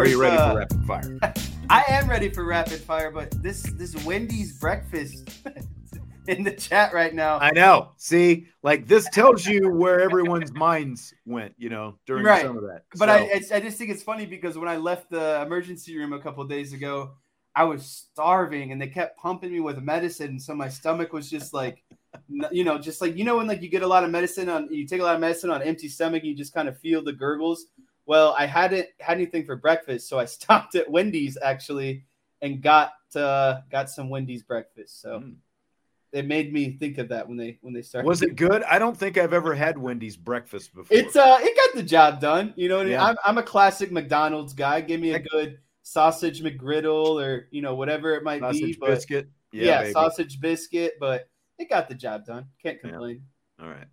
Are you ready uh, for rapid fire? I am ready for rapid fire, but this this Wendy's breakfast in the chat right now. I know. See, like this tells you where everyone's minds went, you know, during Right. some of that. But So, I, I I just think it's funny because when I left the emergency room a couple days ago, I was starving and they kept pumping me with medicine, so my stomach was just like, you know, just like you know when like you get a lot of medicine on you take a lot of medicine on empty stomach, you just kind of feel the gurgles. Well, I hadn't had anything for breakfast, so I stopped at Wendy's actually and got uh, got some Wendy's breakfast. So Mm. it made me think of that when they when they started. was it good? I don't think I've ever had Wendy's breakfast before. It's uh, it got the job done. You know what I mean? I'm, I'm a classic McDonald's guy. Give me a good sausage McGriddle or you know whatever it might be. sausage But biscuit. yeah, baby. sausage biscuit. But it got the job done. Can't Yeah. complain. All right.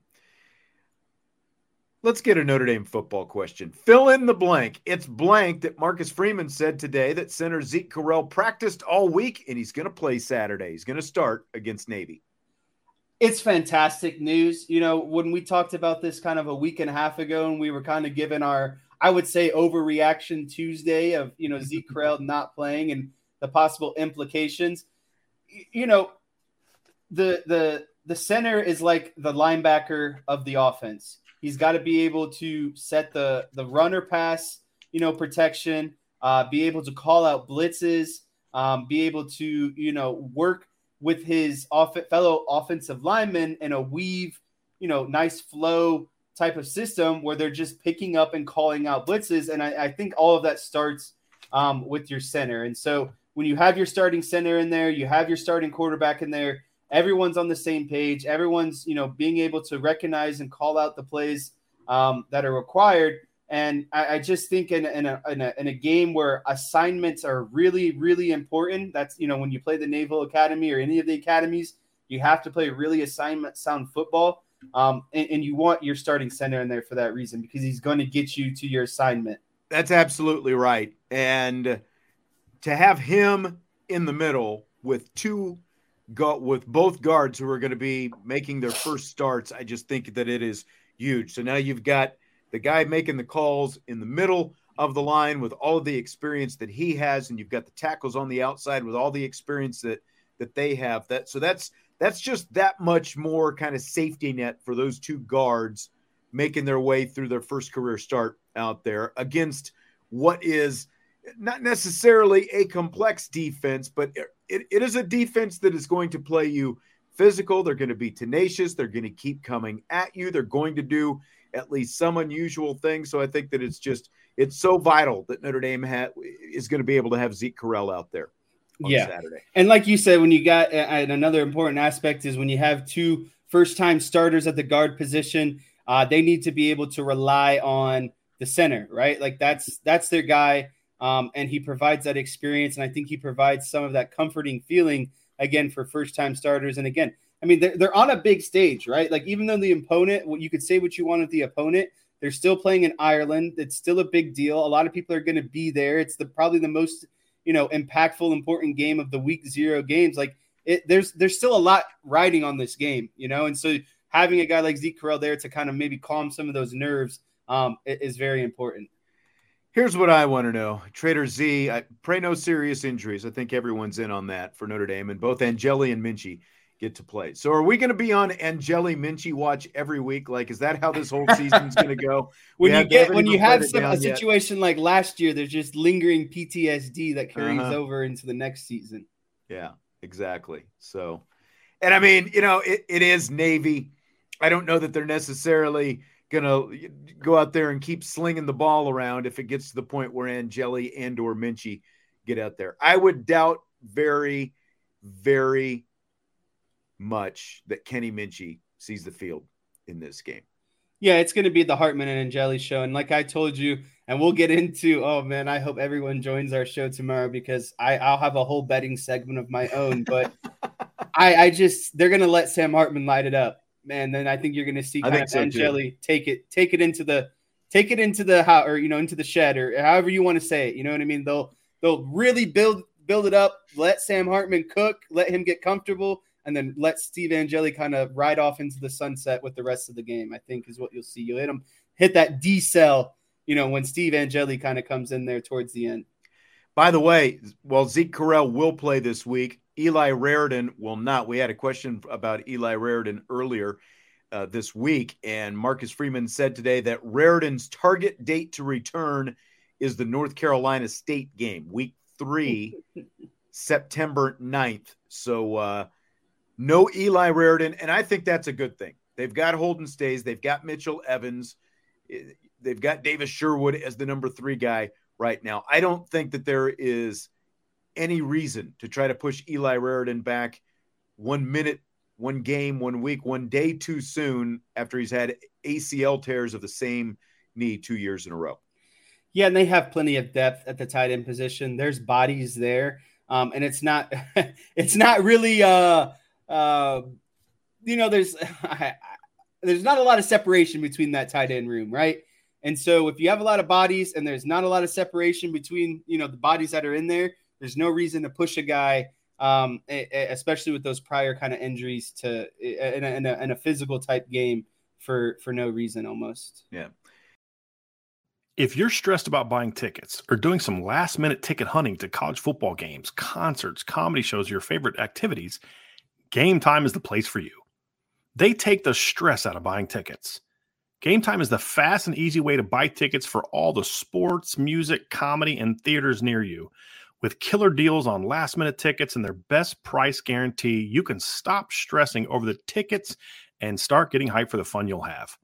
Let's get a Notre Dame football question. Fill in the blank. It's blank that Marcus Freeman said today that center Zeke Correll practiced all week and he's going to play Saturday. He's going to start against Navy. It's fantastic news. You know, when we talked about this kind of a week and a half ago, and we were kind of given our, I would say, overreaction Tuesday of you know Zeke Correll not playing and the possible implications. You know, the the the center is like the linebacker of the offense. He's got to be able to set the the runner pass, you know, protection, uh, be able to call out blitzes, um, be able to you know work with his off- fellow offensive linemen in a weave, you know, nice flow type of system where they're just picking up and calling out blitzes. And I, I think all of that starts um, with your center. And so when you have your starting center in there, you have your starting quarterback in there, everyone's on the same page. Everyone's, you know, being able to recognize and call out the plays um, that are required. And I, I just think in, in, a, in, a, in a game where assignments are really, really important, that's, you know, when you play the Naval Academy or any of the academies, you have to play really assignment sound football. Um, and, and you want your starting center in there for that reason because he's going to get you to your assignment. That's absolutely right. And to have him in the middle with two go with both guards who are going to be making their first starts, I just think that it is huge. So now you've got the guy making the calls in the middle of the line with all of the experience that he has, and you've got the tackles on the outside with all the experience that that they have. That so that's that's just that much more kind of safety net for those two guards making their way through their first career start out there against what is not necessarily a complex defense, but it, it is a defense that is going to play you physical. They're going to be tenacious. They're going to keep coming at you. They're going to do at least some unusual things. So I think that it's just it's so vital that Notre Dame ha- is going to be able to have Zeke Correll out there on Yeah. Saturday. And like you said, when you got and another important aspect is when you have two first time starters at the guard position, uh, they need to be able to rely on the center, right? Like that's that's their guy, um, and he provides that experience, and I think he provides some of that comforting feeling again for first time starters. And again, I mean they're, they're on a big stage, right? Like even though the opponent, you could say what you want of the opponent, they're still playing in Ireland. It's still a big deal. A lot of people are going to be there. It's the probably the most you know impactful, important game of the week zero games. Like it, there's there's still a lot riding on this game, you know, and so having a guy like Zeke Correll there to kind of maybe calm some of those nerves um, is very important. Here's what I want to know. Trader Z, I pray no serious injuries. I think everyone's in on that for Notre Dame, and both Angeli and Minchey get to play. So are we going to be on Angeli Minchey watch every week? Like, is that how this whole season's going to go? when you get when you have some, a situation yet. like last year, there's just lingering PTSD that carries uh-huh. over into the next season. Yeah, exactly. So, and I mean, you know, it, it is Navy. I don't know that they're necessarily – gonna go out there and keep slinging the ball around if it gets to the point where Angeli and or Minchey get out there. I would doubt very, very much that Kenny Minchey sees the field in this game. Yeah, it's going to be the Hartman and Angeli show. And like I told you, and we'll get into, oh man, I hope everyone joins our show tomorrow because I, I'll have a whole betting segment of my own. But I, I just, they're going to let Sam Hartman light it up man, then I think you're going to see kind of so Angeli take it, take it into the, take it into the how or you know into the shed or however you want to say it. You know what I mean? They'll they'll really build build it up. Let Sam Hartman cook. Let him get comfortable, and then let Steve Angeli kind of ride off into the sunset with the rest of the game. I think is what you'll see. You'll hit him hit that D cell. You know when Steve Angeli kind of comes in there towards the end. By the way, while Zeke Correll will play this week. Eli Raridon will not. We had a question about Eli Raridon earlier uh, this week, and Marcus Freeman said today that Raridon's target date to return is the North Carolina State game, week three, September 9th. So, uh, no Eli Raridon, and I think that's a good thing. They've got Holden Staes, they've got Mitchell Evans, eh, they've got Davis Sherwood as the number three guy right now. I don't think that there is any reason to try to push Eli Raridon back one minute, one game, one week, one day too soon after he's had ACL tears of the same knee two years in a row. Yeah, and they have plenty of depth at the tight end position. There's bodies there, um, and it's not it's not really uh, uh, you know there's there's not a lot of separation between that tight end room, right? And so if you have a lot of bodies and there's not a lot of separation between you know the bodies that are in there, there's no reason to push a guy, um, especially with those prior kind of injuries to in a, in a, in a physical type game for for no reason almost. Yeah. If you're stressed about buying tickets or doing some last minute ticket hunting to college football games, concerts, comedy shows, your favorite activities, Game Time is the place for you. They take the stress out of buying tickets. Game Time is the fast and easy way to buy tickets for all the sports, music, comedy, and theaters near you. With killer deals on last minute tickets and their best price guarantee, you can stop stressing over the tickets and start getting hyped for the fun you'll have.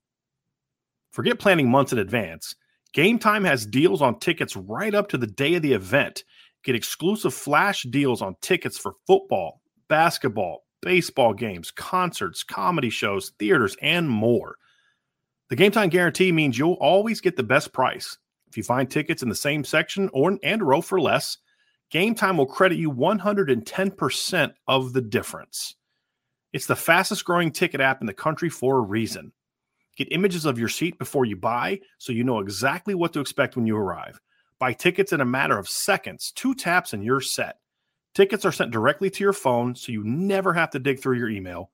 Forget planning months in advance. Game Time has deals on tickets right up to the day of the event. Get exclusive flash deals on tickets for football, basketball, baseball games, concerts, comedy shows, theaters, and more. The Game Time guarantee means you'll always get the best price. If you find tickets in the same section or and row for less, Game Time will credit you 110% of the difference. It's the fastest growing ticket app in the country for a reason. Get images of your seat before you buy so you know exactly what to expect when you arrive. Buy tickets in a matter of seconds, two taps, and you're set. Tickets are sent directly to your phone so you never have to dig through your email.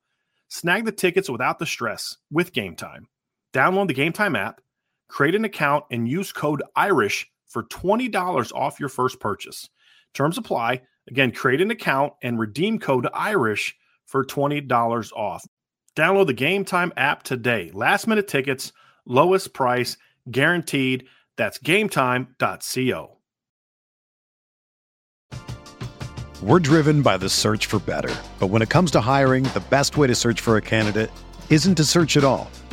Snag the tickets without the stress with Game Time. Download the Game Time app, create an account, and use code IRISH for $20 off your first purchase. Terms apply. Again, create an account and redeem code IRISH for $20 off. Download the Game Time app today. Last minute tickets, lowest price, guaranteed. That's gametime.co. We're driven by the search for better. But when it comes to hiring, the best way to search for a candidate isn't to search at all.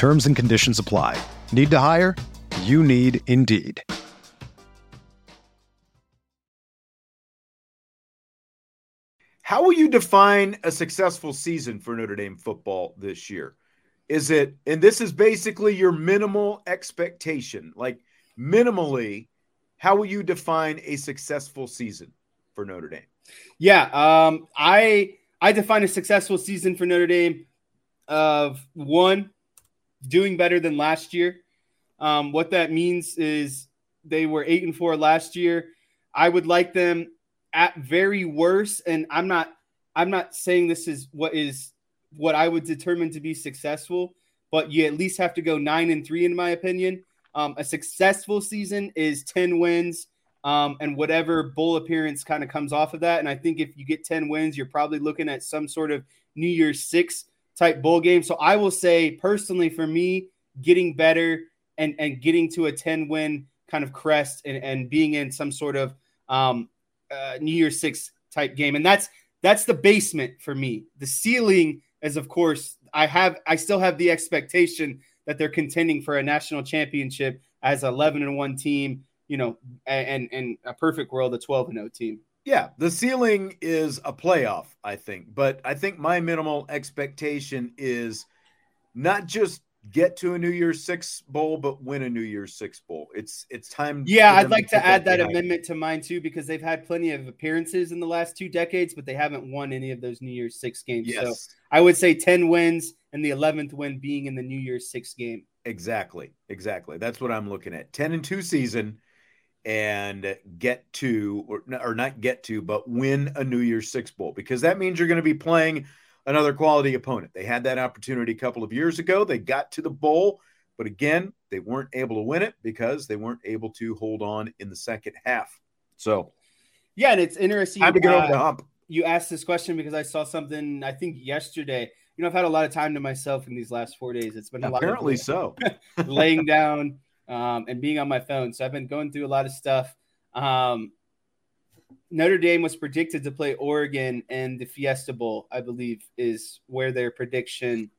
Terms and conditions apply. Need to hire? You need Indeed. How will you define a successful season for Notre Dame football this year? Is it, and this is basically your minimal expectation, like minimally, how will you define a successful season for Notre Dame? Yeah, um, I I define a successful season for Notre Dame of one doing better than last year. Um, what that means is they were eight and four last year. I would like them at very worst, and I'm not I'm not saying this is what is what I would determine to be successful, but you at least have to go nine and three in my opinion. Um, a successful season is 10 wins um, and whatever bowl appearance kind of comes off of that. And I think if you get 10 wins, you're probably looking at some sort of New Year's Six type bowl game. So I will say personally for me, getting better and, and getting to a 10 win kind of crest and, and being in some sort of um, uh, New Year's Six type game. And that's that's the basement for me. The ceiling is, of course, I have I still have the expectation that they're contending for a national championship as 11 and 1 team, you know, and and a perfect world a 12 and 0 team. Yeah, the ceiling is a playoff, I think, but I think my minimal expectation is not just get to a New Year's Six bowl, but win a New Year's Six bowl. It's it's time. Yeah, I'd like to, to add that behind. amendment to mine too because they've had plenty of appearances in the last two decades, but they haven't won any of those New Year's Six games. Yes. So I would say ten wins, and the eleventh win being in the New Year's Six game. Exactly, exactly. That's what I'm looking at. Ten and two season, and get to or, or not get to, but win a New Year's Six bowl because that means you're going to be playing another quality opponent. They had that opportunity a couple of years ago. They got to the bowl, but again, they weren't able to win it because they weren't able to hold on in the second half. So, yeah, and it's interesting. Time to get uh, over the hump. You asked this question because I saw something I think yesterday. You know, I've had a lot of time to myself in these last four days. It's been a apparently lot so laying down um, and being on my phone. So I've been going through a lot of stuff. Um, Notre Dame was predicted to play Oregon in the Fiesta Bowl, I believe, is where their prediction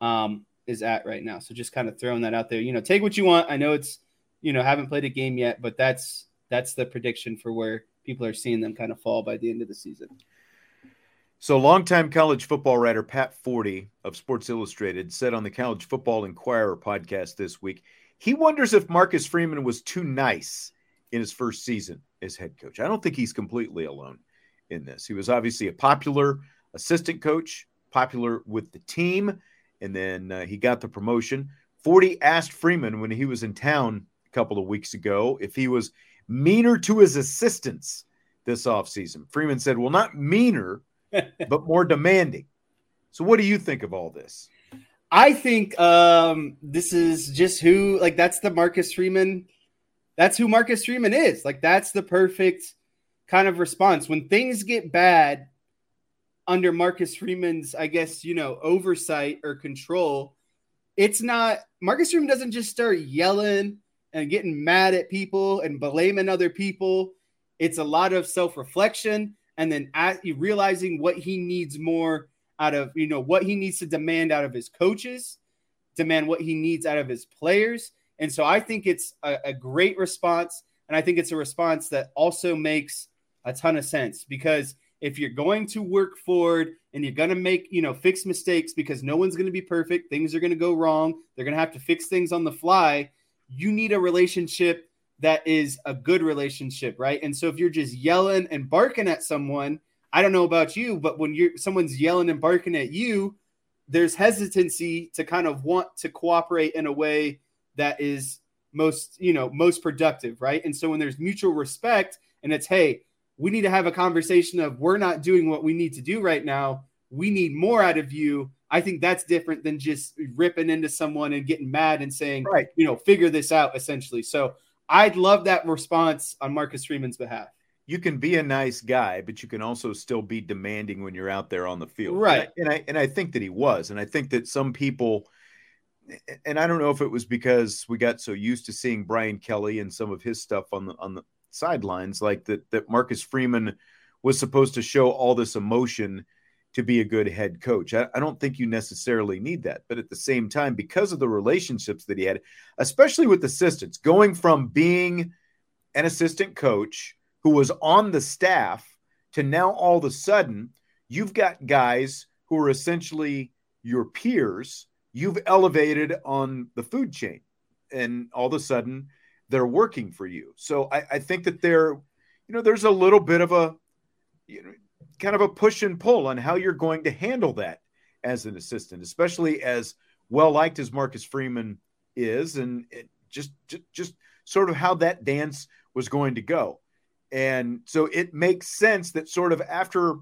um, is at right now. So just kind of throwing that out there. You know, take what you want. I know it's, you know, haven't played a game yet, but that's that's the prediction for where people are seeing them kind of fall by the end of the season. So, longtime college football writer Pat Forde of Sports Illustrated said on the College Football Inquirer podcast this week, he wonders if Marcus Freeman was too nice in his first season as head coach. I don't think he's completely alone in this. He was obviously a popular assistant coach, popular with the team, and then uh, he got the promotion. Forde asked Freeman when he was in town a couple of weeks ago if he was meaner to his assistants this offseason. Freeman said, Well, not meaner, but more demanding. So, what do you think of all this? I think um, this is just who, like, that's the Marcus Freeman that's who Marcus Freeman is. Like that's the perfect kind of response when things get bad under Marcus Freeman's, I guess, you know, oversight or control. It's not Marcus Freeman doesn't just start yelling and getting mad at people and blaming other people. It's a lot of self reflection and then at, realizing what he needs more out of, you know, what he needs to demand out of his coaches, demand what he needs out of his players, and so I think it's a, a great response. And I think it's a response that also makes a ton of sense because if you're going to work forward and you're going to make, you know, fix mistakes because no one's going to be perfect, things are going to go wrong, they're going to have to fix things on the fly. You need a relationship that is a good relationship, right? And so if you're just yelling and barking at someone, I don't know about you, but when you're someone's yelling and barking at you, there's hesitancy to kind of want to cooperate in a way that is most you know most productive right? And so when there's mutual respect and it's hey we need to have a conversation of we're not doing what we need to do right now. We need more out of you. I think that's different than just ripping into someone and getting mad and saying right. you know figure this out essentially. So i'd love that response on marcus freeman's behalf you can be a nice guy, but you can also still be demanding when you're out there on the field. Right. And I, and I, and I think that he was. And I think that some people and I don't know if it was because we got so used to seeing Brian Kelly and some of his stuff on the on the sidelines, like that that Marcus Freeman was supposed to show all this emotion to be a good head coach. I, I, don't think you necessarily need that. But at the same time, because of the relationships that he had, especially with assistants, going from being an assistant coach who was on the staff to now all of a sudden, you've got guys who are essentially your peers, you've elevated on the food chain. And all of a sudden, they're working for you. So I, I think that there, you know, there's a little bit of a, you know, kind of a push and pull on how you're going to handle that as an assistant, especially as well liked as Marcus Freeman is, and just, just just sort of how that dance was going to go. And so it makes sense that sort of after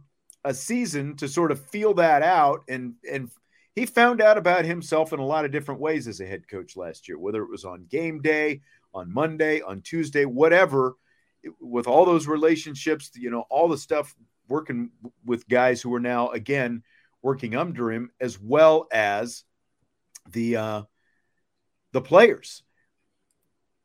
a season to sort of feel that out and and he found out about himself in a lot of different ways as a head coach last year, whether it was on game day, on Monday, on Tuesday, whatever, with all those relationships, you know, all the stuff working with guys who are now again working under him, as well as the uh, the players.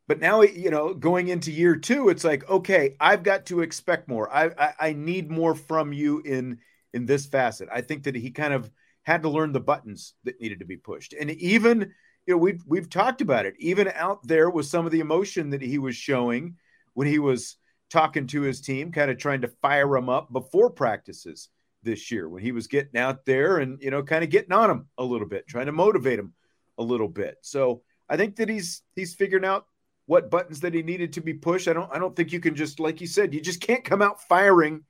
But now, you know, going into year two, it's like, okay, I've got to expect more. I, I, I need more from you in in this facet. I think that he kind of had to learn the buttons that needed to be pushed, and even you know we've we've talked about it. Even out there with some of the emotion that he was showing when he was talking to his team, kind of trying to fire him up before practices this year when he was getting out there and you know kind of getting on him a little bit, trying to motivate him a little bit. So I think that he's he's figuring out what buttons that he needed to be pushed. I don't I don't think you can just like you said, you just can't come out firing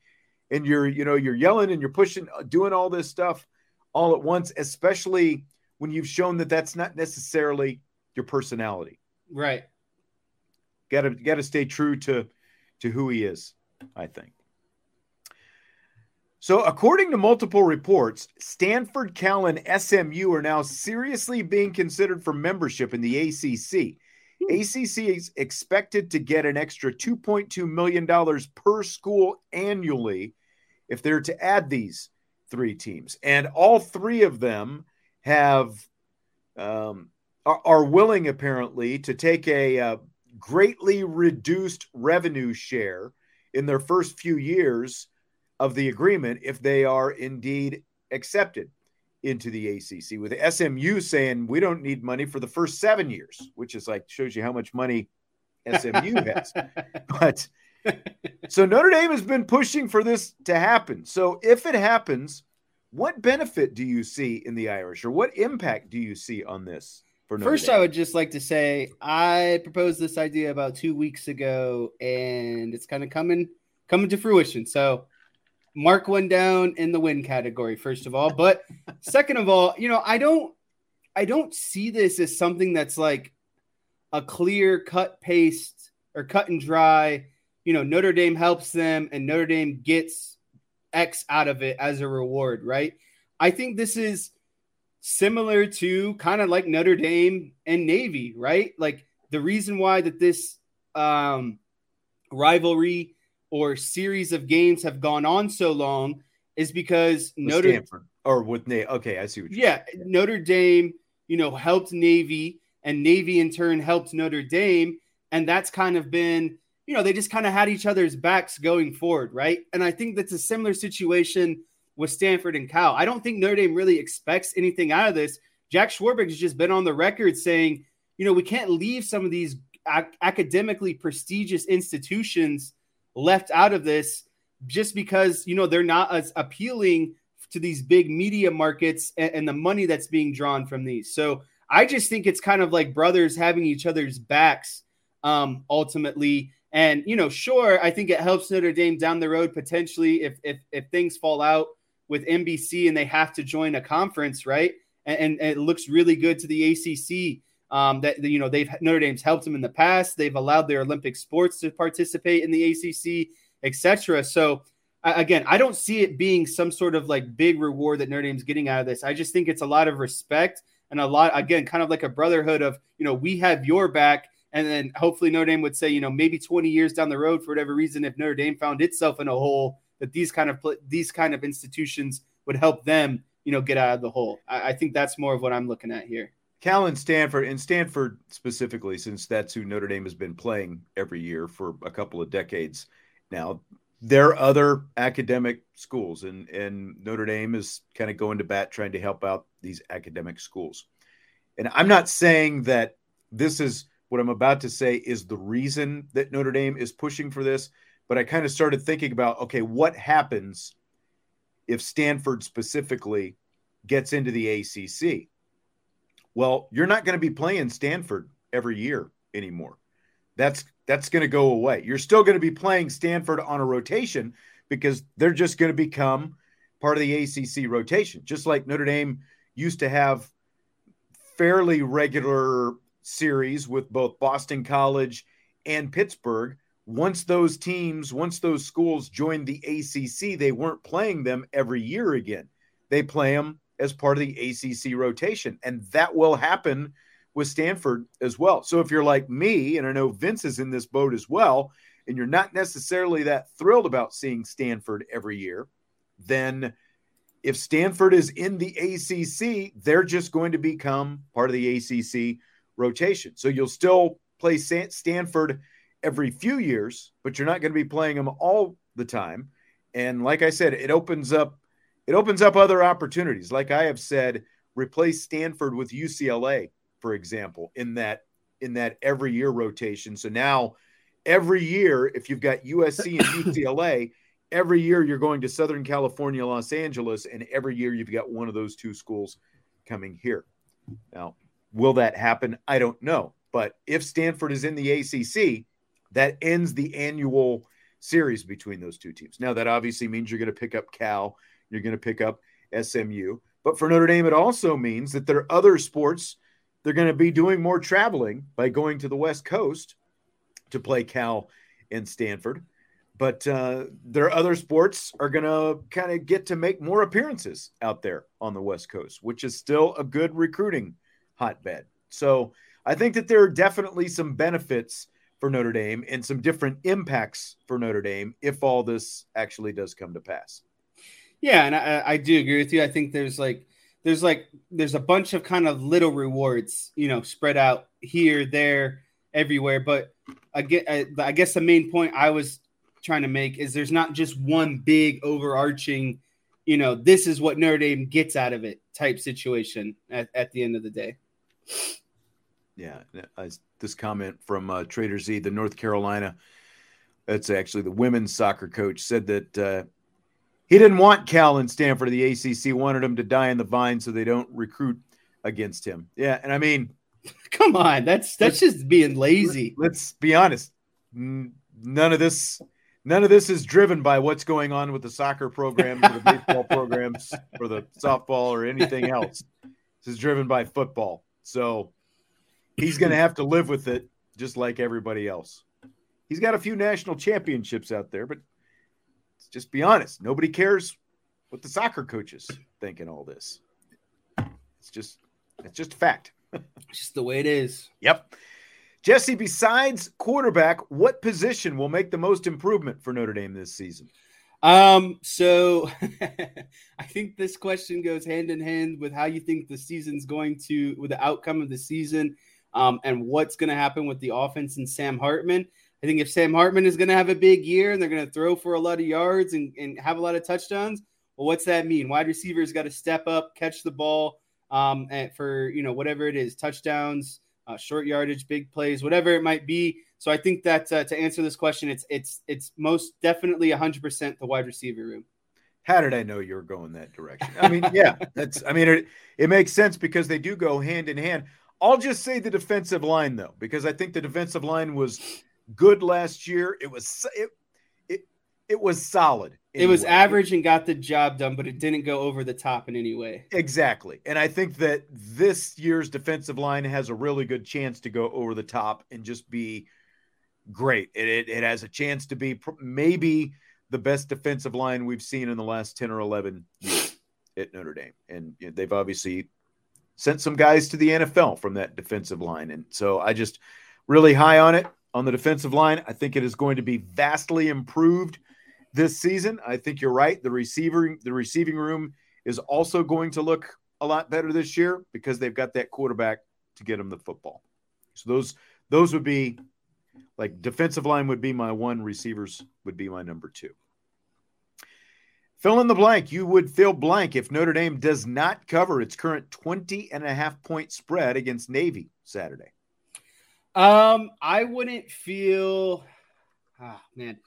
and you're you know you're yelling and you're pushing uh, doing all this stuff all at once, especially when you've shown that that's not necessarily your personality. Right. Got to got to stay true to to who he is, I think. So, according to multiple reports, Stanford, Cal, and SMU are now seriously being considered for membership in the ACC. ACC is expected to get an extra $2.2 million per school annually if they're to add these three teams. And all three of them have um, are, are willing, apparently, to take a, uh, greatly reduced revenue share in their first few years of the agreement if they are indeed accepted into the ACC. With SMU saying we don't need money for the first seven years, which is like shows you how much money SMU has. But so Notre Dame has been pushing for this to happen. So if it happens, what benefit do you see in the Irish or what impact do you see on this? For First, Dame. I would just like to say I proposed this idea about two weeks ago, and it's kind of coming coming to fruition. So, mark one down in the win category. First of all, but second of all, you know, I don't I don't see this as something that's like a clear cut paste or cut and dry. You know, Notre Dame helps them, and Notre Dame gets X out of it as a reward, right? I think this is similar to kind of like Notre Dame and Navy, right? Like the reason why that this um, rivalry or series of games have gone on so long is because with Notre Stanford or with Navy. Okay, I see what yeah, saying. Notre Dame, you know, helped Navy, and Navy in turn helped Notre Dame, and that's kind of been, you know, they just kind of had each other's backs going forward, right? And I think that's a similar situation with Stanford and Cal. I don't think Notre Dame really expects anything out of this. Jack Swarbrick has just been on the record saying, you know, we can't leave some of these ac- academically prestigious institutions left out of this just because, you know, they're not as appealing to these big media markets and, and the money that's being drawn from these. So I just think it's kind of like brothers having each other's backs um, ultimately. And you know, sure, I think it helps Notre Dame down the road potentially if if if things fall out with NBC and they have to join a conference, right? And, and, and it looks really good to the ACC. Um, that you know they've Notre Dame's helped them in the past. They've allowed their Olympic sports to participate in the ACC, etc. So again, I don't see it being some sort of like big reward that Notre Dame's getting out of this. I just think it's a lot of respect and a lot again, kind of like a brotherhood of you know we have your back And then hopefully Notre Dame would say, you know, maybe 20 years down the road, for whatever reason, if Notre Dame found itself in a hole, that these kind of these kind of institutions would help them, you know, get out of the hole. I, I think that's more of what I'm looking at here. Cal and Stanford, and Stanford specifically, since that's who Notre Dame has been playing every year for a couple of decades now. There are other academic schools, and, and Notre Dame is kind of going to bat trying to help out these academic schools. And I'm not saying that this is what I'm about to say is the reason that Notre Dame is pushing for this, but I kind of started thinking about okay, what happens if Stanford specifically gets into the ACC? Well, you're not going to be playing Stanford every year anymore. That's that's going to go away. You're still going to be playing Stanford on a rotation because they're just going to become part of the ACC rotation, just like Notre Dame used to have fairly regular series with both Boston College and Pittsburgh. Once those teams, once those schools joined the ACC, they weren't playing them every year again. They play them as part of the ACC rotation. And that will happen with Stanford as well. So if you're like me, and I know Vince is in this boat as well, and you're not necessarily that thrilled about seeing Stanford every year, then if Stanford is in the ACC, they're just going to become part of the ACC rotation. So you'll still play Stanford every few years, but you're not going to be playing them all the time. And like I said, it opens up it opens up other opportunities. Like I have said, replace Stanford with UCLA, for example, in that in that every year rotation. So now every year, if you've got USC and UCLA, every year you're going to Southern California, Los Angeles, and every year you've got one of those two schools coming here. Now, will that happen? I don't know. But if Stanford is in the ACC, that ends the annual series between those two teams. Now, that obviously means you're going to pick up Cal, you're going to pick up SMU. But for Notre Dame, it also means that there are other sports they're going to be doing more traveling by going to the West Coast to play Cal and Stanford but uh, their other sports are going to kind of get to make more appearances out there on the West Coast, which is still a good recruiting hotbed. So I think that there are definitely some benefits for Notre Dame and some different impacts for Notre Dame if all this actually does come to pass. Yeah, and I, I do agree with you. I think there's like there's like there's a bunch of kind of little rewards, you know, spread out here, there, everywhere. But I, I guess the main point I was trying to make is there's not just one big overarching, you know, this is what Notre Dame gets out of it type situation at, at the end of the day. Yeah, this comment from uh, Trader Z, the North Carolina, that's actually the women's soccer coach, said that uh, he didn't want Cal and Stanford. The ACC wanted him to die in the vine so they don't recruit against him. Yeah, and I mean, come on, that's that's just being lazy. Let's be honest. None of this none of this is driven by what's going on with the soccer programs or the baseball programs or the softball or anything else. This is driven by football. So he's going to have to live with it just like everybody else. He's got a few national championships out there, but just be honest. Nobody cares what the soccer coaches think in all this. It's just it's just a fact. It's just the way it is. Yep. Jesse, besides quarterback, what position will make the most improvement for Notre Dame this season? Um, so I think this question goes hand in hand with how you think the season's going to, with the outcome of the season, um, and what's going to happen with the offense and Sam Hartman. I think if Sam Hartman is going to have a big year and they're going to throw for a lot of yards and, and have a lot of touchdowns, well, what's that mean? Wide receivers got to step up, catch the ball, um, and for you know whatever it is, touchdowns, uh, short yardage, big plays, whatever it might be. So I think that uh, to answer this question, it's it's it's most definitely 100% the wide receiver room. How did I know you were going that direction? I mean, yeah, that's. I mean, it, it makes sense because they do go hand in hand. I'll just say the defensive line though, because I think the defensive line was good last year. It was it it, it was solid. Anyway. It was average and got the job done, but it didn't go over the top in any way. Exactly. And I think that this year's defensive line has a really good chance to go over the top and just be great. It, it, it has a chance to be maybe the best defensive line we've seen in the last 10 or 11 years at Notre Dame. And they've obviously sent some guys to the NFL from that defensive line. And so I just, really high on it on the defensive line. I think it is going to be vastly improved this season. I think you're right. The receiver, the receiving room is also going to look a lot better this year because they've got that quarterback to get them the football. So those those would be like defensive line would be my one, receivers would be my number two. Fill in the blank. You would fill blank if Notre Dame does not cover its current 20 and a half point spread against Navy Saturday. Um, I wouldn't feel, ah, man,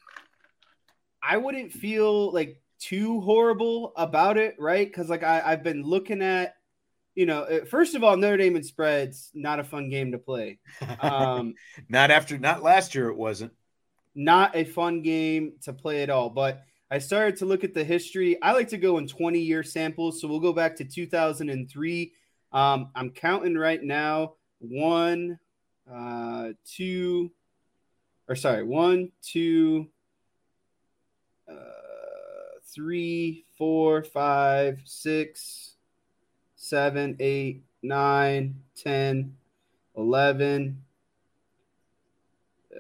I wouldn't feel like too horrible about it, right? Because like I, I've been looking at, you know, uh, first of all, Notre Dame and spreads not a fun game to play. Um, not after, not last year, it wasn't. Not a fun game to play at all. But I started to look at the history. I like to go in 20 year samples, so we'll go back to 2003. Um, I'm counting right now. One, uh, two, or sorry, one, two, uh, three, four, five, six, seven, eight, nine, 10, 11, uh,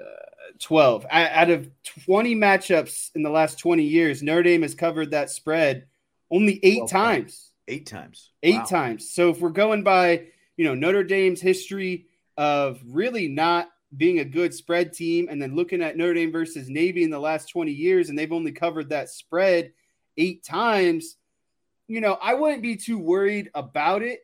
12. Out of 20 matchups in the last 20 years, Notre Dame has covered that spread only eight times. Eight times. Eight wow. times. So if we're going by, you know, Notre Dame's history of really not being a good spread team and then looking at Notre Dame versus Navy in the last 20 years and they've only covered that spread eight times, you know, I wouldn't be too worried about it.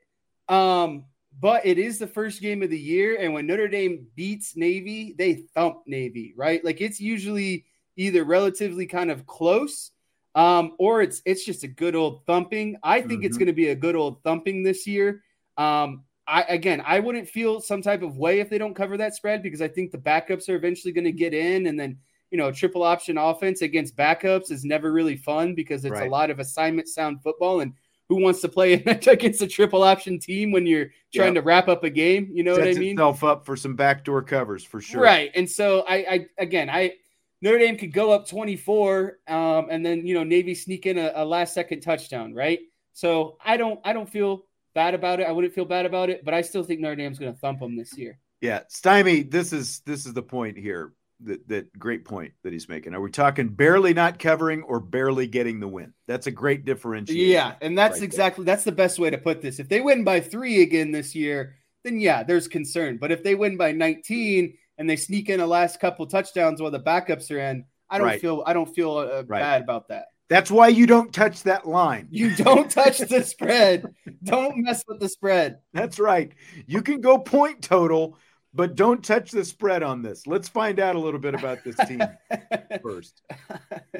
Um, but it is the first game of the year. And when Notre Dame beats Navy, they thump Navy, right? Like it's usually either relatively kind of close um, or it's it's just a good old thumping. I think mm-hmm. it's going to be a good old thumping this year. Um, I again, I wouldn't feel some type of way if they don't cover that spread because I think the backups are eventually going to get in, and then you know, triple option offense against backups is never really fun because it's right. a lot of assignment sound football, and who wants to play against a triple option team when you're trying yep. to wrap up a game? You know Sets what I mean? Itself up for some backdoor covers for sure, right? And so I, I again, I Notre Dame could go up 24, um, and then you know Navy sneak in a, a last second touchdown, right? So I don't, I don't feel bad about it. I wouldn't feel bad about it, but I still think Notre Dame's going to thump them this year. Yeah, Stymie, this is this is the point here. That, that great point that he's making. Are we talking barely not covering or barely getting the win? That's a great differentiation. Yeah, and that's right exactly there. that's the best way to put this. If they win by three again this year, then yeah, there's concern. But if they win by 19 and they sneak in a last couple touchdowns while the backups are in, I don't right. feel I don't feel uh, right. bad about that. That's why you don't touch that line. You don't touch the spread. Don't mess with the spread. That's right. You can go point total, but don't touch the spread on this. Let's find out a little bit about this team first.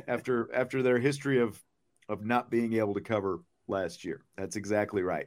After after their history of of not being able to cover last year. That's exactly right.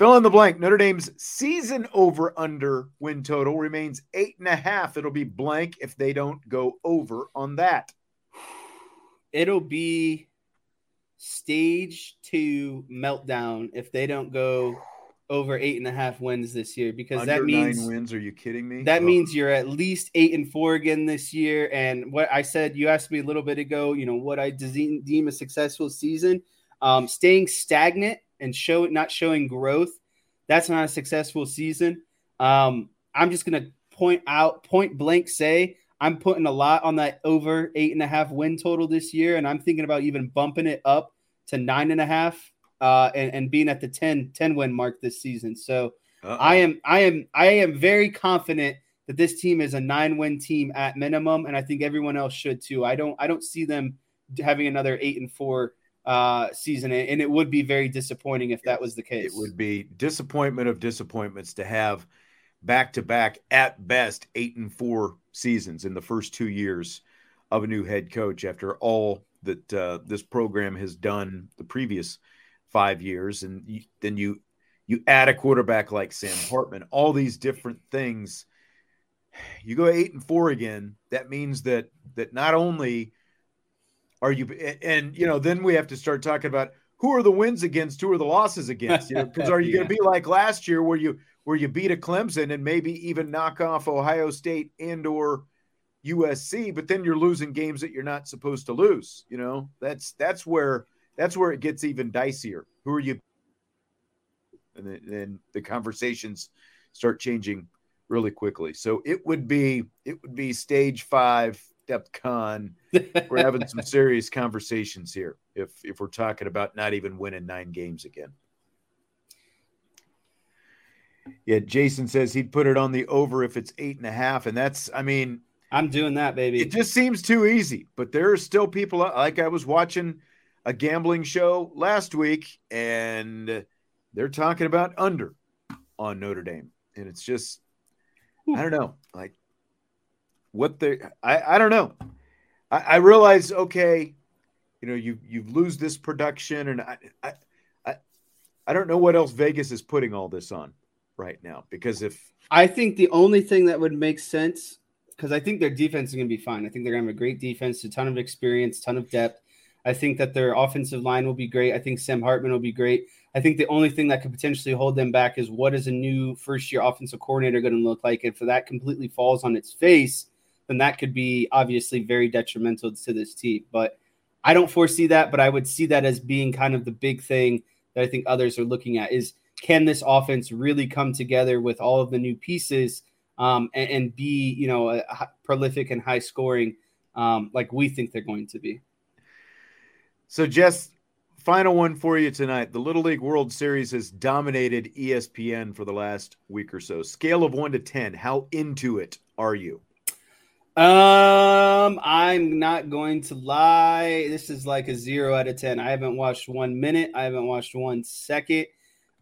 Fill in the blank. Notre Dame's season over under win total remains eight and a half. It'll be blank if they don't go over on that. it'll be stage two meltdown if they don't go over eight and a half wins this year because Under that means nine wins. Are you kidding me? that Oh. means you're at least eight and four again this year. And what I said, you asked me a little bit ago, you know, what I deem, deem a successful season. Um, staying stagnant and show not showing growth, that's not a successful season. Um, I'm just gonna point out, point blank, say I'm putting a lot on that over eight and a half win total this year, and I'm thinking about even bumping it up to nine and a half uh, and, and being at the 10, 10 win mark this season. So Uh-oh. I am I am I am very confident that this team is a nine win team at minimum, and I think everyone else should too. I don't I don't see them having another eight and four uh season, and it would be very disappointing if that was the case. It would be disappointment of disappointments to have back to back at best eight and four seasons in the first two years of a new head coach after all that uh, this program has done the previous five years, and you, then you you add a quarterback like Sam Hartman, all these different things. You go eight and four again. That means that that not only are you and you know then we have to start talking about who are the wins against, who are the losses against. You know, because are you going to be like last year where you where you beat a Clemson and maybe even knock off Ohio State and or USC, but then you're losing games that you're not supposed to lose. You know, that's that's where that's where it gets even dicier. Who are you? And then, then the conversations start changing really quickly. So it would be it would be stage five depth con. We're having some serious conversations here if if we're talking about not even winning nine games again. Yeah, Jason says he'd put it on the over if it's eight and a half, and that's I mean I'm doing that, baby. it just seems too easy. But there are still people uh, like I was watching a gambling show last week, and they're talking about under on Notre Dame, and it's just I don't know, like what they I I don't know. I, I realize okay, you know you you lose this production, and I I I, I don't know what else Vegas is putting all this on right now because if I think the only thing that would make sense because I think their defense is going to be fine. I think they're going to have a great defense, a ton of experience, ton of depth. I think that their offensive line will be great. I think Sam Hartman will be great. I think the only thing that could potentially hold them back is what is a new first year offensive coordinator going to look like? If that completely falls on its face, then that could be obviously very detrimental to this team. But I don't foresee that, but I would see that as being kind of the big thing that I think others are looking at is can this offense really come together with all of the new pieces um, and, and, be, you know, a, a prolific and high scoring um, like we think they're going to be. So, Jess, final one for you tonight. The Little League World Series has dominated ESPN for the last week or so. Scale of one to 10, how into it are you? Um, I'm not going to lie. This is like a zero out of 10. I haven't watched one minute, I haven't watched one second.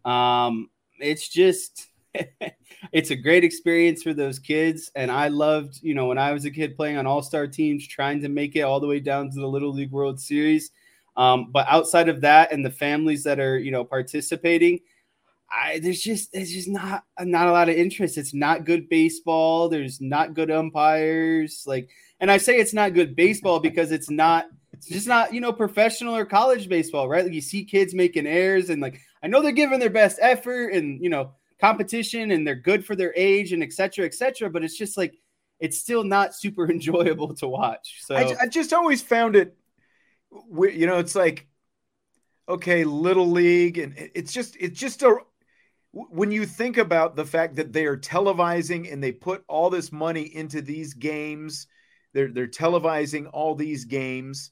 Um, it's just it's a great experience for those kids. And I loved, you know, when I was a kid playing on all star teams, trying to make it all the way down to the Little League World Series. Um, but outside of that and the families that are, you know, participating, I there's just there's just not not a lot of interest. It's not good baseball. There's not good umpires. Like, and I say it's not good baseball because it's not it's just not you know professional or college baseball, right? Like you see kids making errors and like I know they're giving their best effort and you know competition and they're good for their age and et cetera, et cetera. But it's just like it's still not super enjoyable to watch. So I, I just always found it, you know, it's like, okay, little league, and it's just it's just a when you think about the fact that they are televising and they put all this money into these games, they're they're televising all these games.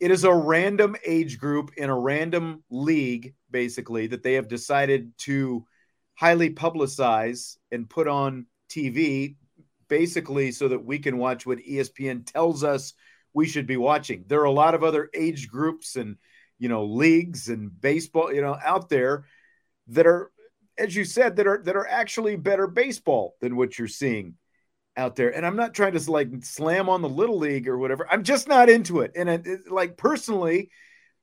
It is a random age group in a random league, basically, that they have decided to highly publicize and put on TV, basically, so that we can watch what ESPN tells us we should be watching. There are a lot of other age groups and you know leagues and baseball, you know, out there that are, as you said, that are that are actually better baseball than what you're seeing out there. And I'm not trying to like slam on the little league or whatever. I'm just not into it. And it, it, like personally,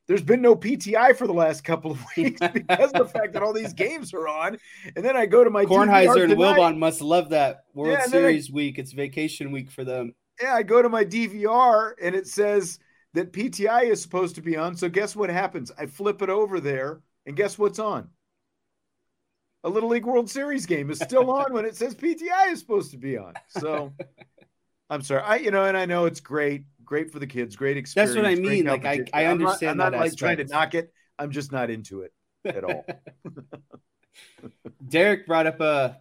there's been no PTI for the last couple of weeks because of the fact that all these games are on. And then I go to my Kornheiser and. Wilbon must love that World Yeah, then I- Series week. It's vacation week for them. Yeah, I go to my DVR and it says that PTI is supposed to be on. So guess what happens? I flip it over there, and guess what's on? A Little League World Series game is still on when it says PTI is supposed to be on. So I'm sorry. I you know, and I know it's great, great for the kids, great experience. That's what I mean. Like I, I understand. I'm not, I'm not like aspect. trying to knock it. I'm just not into it at all. Derek brought up a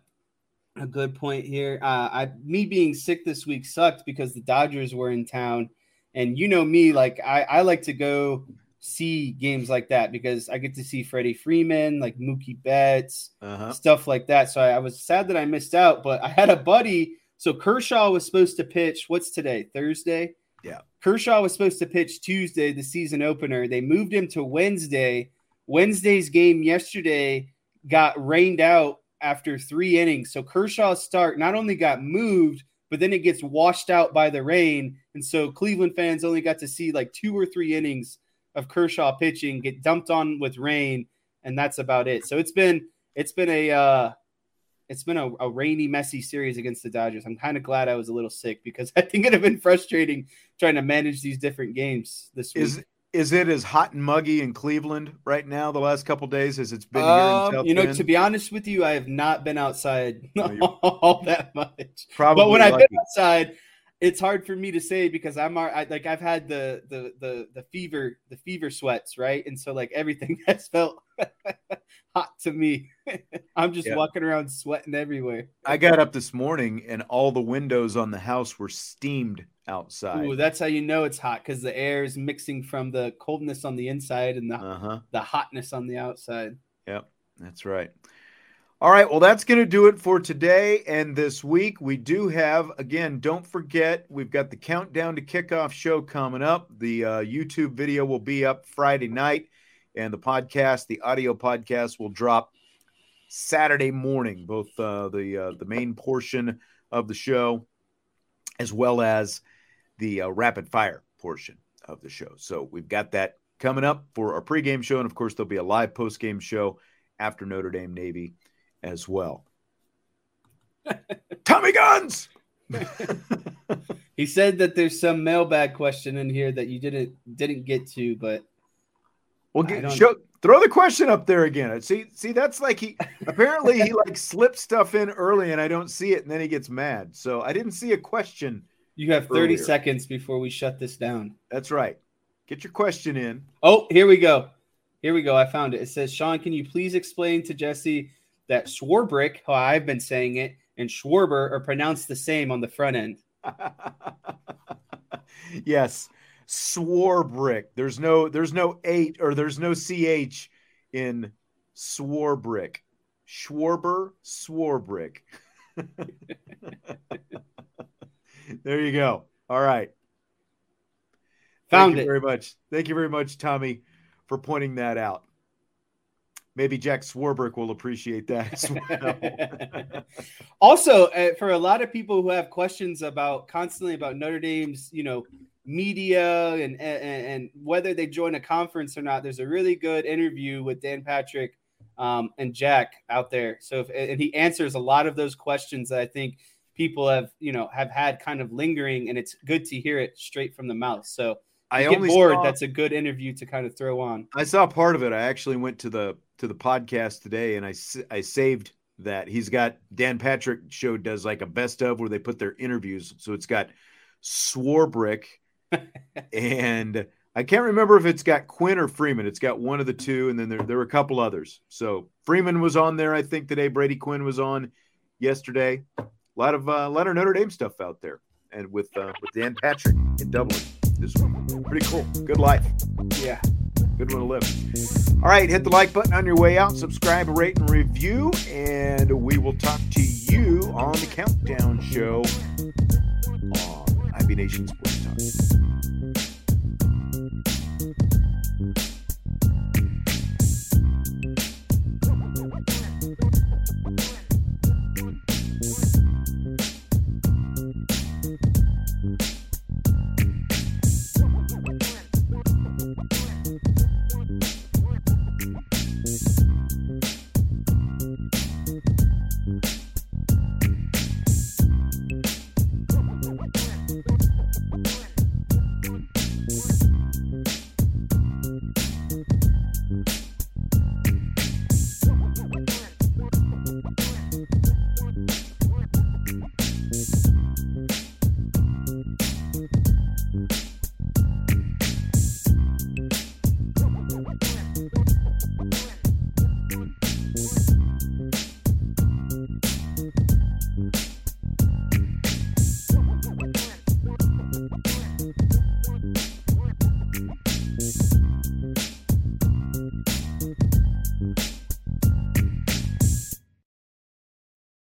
a good point here. Uh, I me being sick this week sucked because the Dodgers were in town, and you know me, like I, I like to go see games like that because I get to see Freddie Freeman, like Mookie Betts, uh-huh. stuff like that. So I, I was sad that I missed out, but I had a buddy. So Kershaw was supposed to pitch. What's today? Thursday. Yeah. Kershaw was supposed to pitch Tuesday, the season opener. They moved him to Wednesday. Wednesday's game yesterday got rained out after three innings. So Kershaw's start not only got moved, but then it gets washed out by the rain. And so Cleveland fans only got to see like two or three innings of Kershaw pitching get dumped on with rain, and that's about it. So it's been it's been a uh, it's been a, a rainy, messy series against the Dodgers. I'm kind of glad I was a little sick because I think it'd have been frustrating trying to manage these different games this week. Is is it as hot and muggy in Cleveland right now the last couple days as it's been um, You know, Bend? to be honest with you, I have not been outside no, all that much. Probably but when. I've been outside, it's hard for me to say because I'm I, like I've had the the the the fever the fever sweats right, and so like everything has felt hot to me. I'm just yeah. walking around sweating everywhere. I got up this morning and all the windows on the house were steamed outside. Ooh, that's how you know it's hot because the air is mixing from the coldness on the inside and the uh-huh. the hotness on the outside. Yep, that's right. All right, well, that's going to do it for today and this week. We do have, again, don't forget, we've got the countdown to kickoff show coming up. The uh, YouTube video will be up Friday night, and the podcast, the audio podcast, will drop Saturday morning. Both uh, the uh, the main portion of the show, as well as the uh, rapid fire portion of the show. So we've got that coming up for our pregame show, and of course, there'll be a live postgame show after Notre Dame Navy as well. Tommy Guns. he said that there's some mailbag question in here that you didn't didn't get to, but well, get, show, throw the question up there again. See, see, that's like he apparently he like slipped stuff in early, and I don't see it, and then he gets mad. So I didn't see a question. You have 30 earlier. seconds before we shut this down. That's right. Get your question in. Oh, here we go. Here we go. I found it. It says, Sean, can you please explain to Jesse that Swarbrick, how I've been saying it, and Schwarber are pronounced the same on the front end. yes, Swarbrick. There's no there's no eight or there's no ch in Swarbrick. Schwarber, Swarbrick. there you go. All right. Found Thank it. you very much. Thank you very much, Tommy, for pointing that out maybe Jack Swarbrick will appreciate that as well. also, uh, for a lot of people who have questions about constantly about Notre Dame's, you know, media and, and, and whether they join a conference or not, there's a really good interview with Dan Patrick um, and Jack out there. So, if, and he answers a lot of those questions that I think people have, you know, have had kind of lingering, and it's good to hear it straight from the mouth. So. I get bored. Saw, that's a good interview to kind of throw on. I saw part of it. I actually went to the to the podcast today, and I I saved that. He's got Dan Patrick show does like a best of where they put their interviews. So it's got Swarbrick, and I can't remember if it's got Quinn or Freeman. It's got one of the two, and then there there were a couple others. So Freeman was on there, I think today. Brady Quinn was on yesterday. A lot of uh, a lot of Notre Dame stuff out there, and with uh, with Dan Patrick in Dublin this week. Pretty cool. Good life. Yeah. Good one to live. All right, hit the like button on your way out, subscribe, rate, and review, and we will talk to you on the Countdown Show on IB Nation Sports Talk.